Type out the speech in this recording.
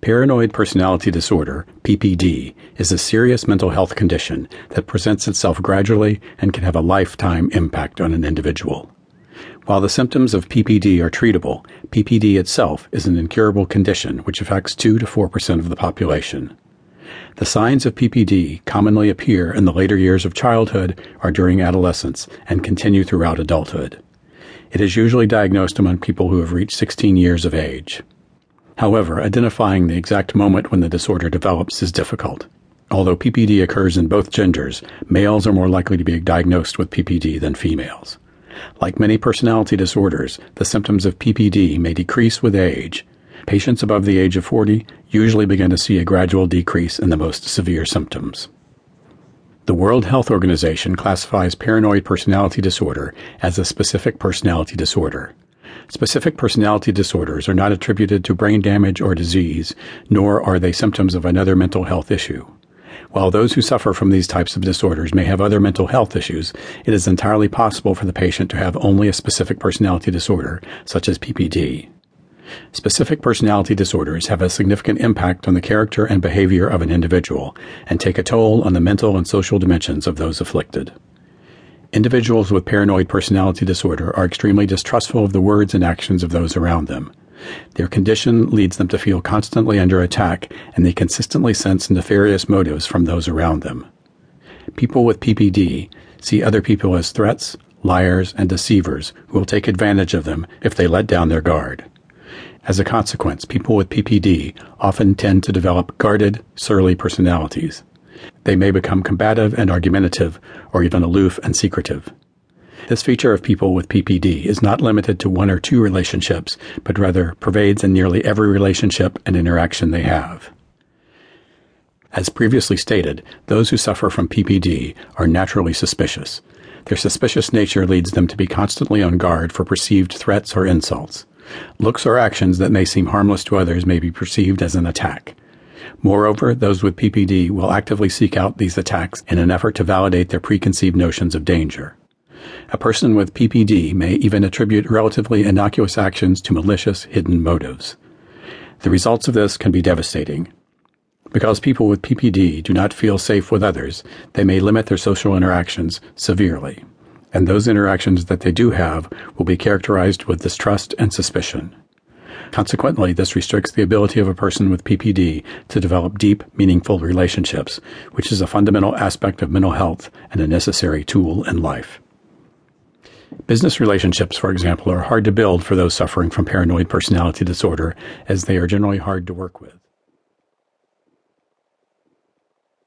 Paranoid personality disorder, PPD, is a serious mental health condition that presents itself gradually and can have a lifetime impact on an individual. While the symptoms of PPD are treatable, PPD itself is an incurable condition which affects 2 to 4% of the population. The signs of PPD commonly appear in the later years of childhood or during adolescence and continue throughout adulthood. It is usually diagnosed among people who have reached 16 years of age. However, identifying the exact moment when the disorder develops is difficult. Although PPD occurs in both genders, males are more likely to be diagnosed with PPD than females. Like many personality disorders, the symptoms of PPD may decrease with age. Patients above the age of 40 usually begin to see a gradual decrease in the most severe symptoms. The World Health Organization classifies paranoid personality disorder as a specific personality disorder. Specific personality disorders are not attributed to brain damage or disease, nor are they symptoms of another mental health issue. While those who suffer from these types of disorders may have other mental health issues, it is entirely possible for the patient to have only a specific personality disorder, such as PPD. Specific personality disorders have a significant impact on the character and behavior of an individual and take a toll on the mental and social dimensions of those afflicted. Individuals with paranoid personality disorder are extremely distrustful of the words and actions of those around them. Their condition leads them to feel constantly under attack, and they consistently sense nefarious motives from those around them. People with PPD see other people as threats, liars, and deceivers who will take advantage of them if they let down their guard. As a consequence, people with PPD often tend to develop guarded, surly personalities. They may become combative and argumentative, or even aloof and secretive. This feature of people with PPD is not limited to one or two relationships, but rather pervades in nearly every relationship and interaction they have. As previously stated, those who suffer from PPD are naturally suspicious. Their suspicious nature leads them to be constantly on guard for perceived threats or insults. Looks or actions that may seem harmless to others may be perceived as an attack. Moreover, those with PPD will actively seek out these attacks in an effort to validate their preconceived notions of danger. A person with PPD may even attribute relatively innocuous actions to malicious, hidden motives. The results of this can be devastating. Because people with PPD do not feel safe with others, they may limit their social interactions severely. And those interactions that they do have will be characterized with distrust and suspicion. Consequently, this restricts the ability of a person with PPD to develop deep, meaningful relationships, which is a fundamental aspect of mental health and a necessary tool in life. Business relationships, for example, are hard to build for those suffering from paranoid personality disorder, as they are generally hard to work with.